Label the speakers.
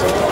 Speaker 1: guys.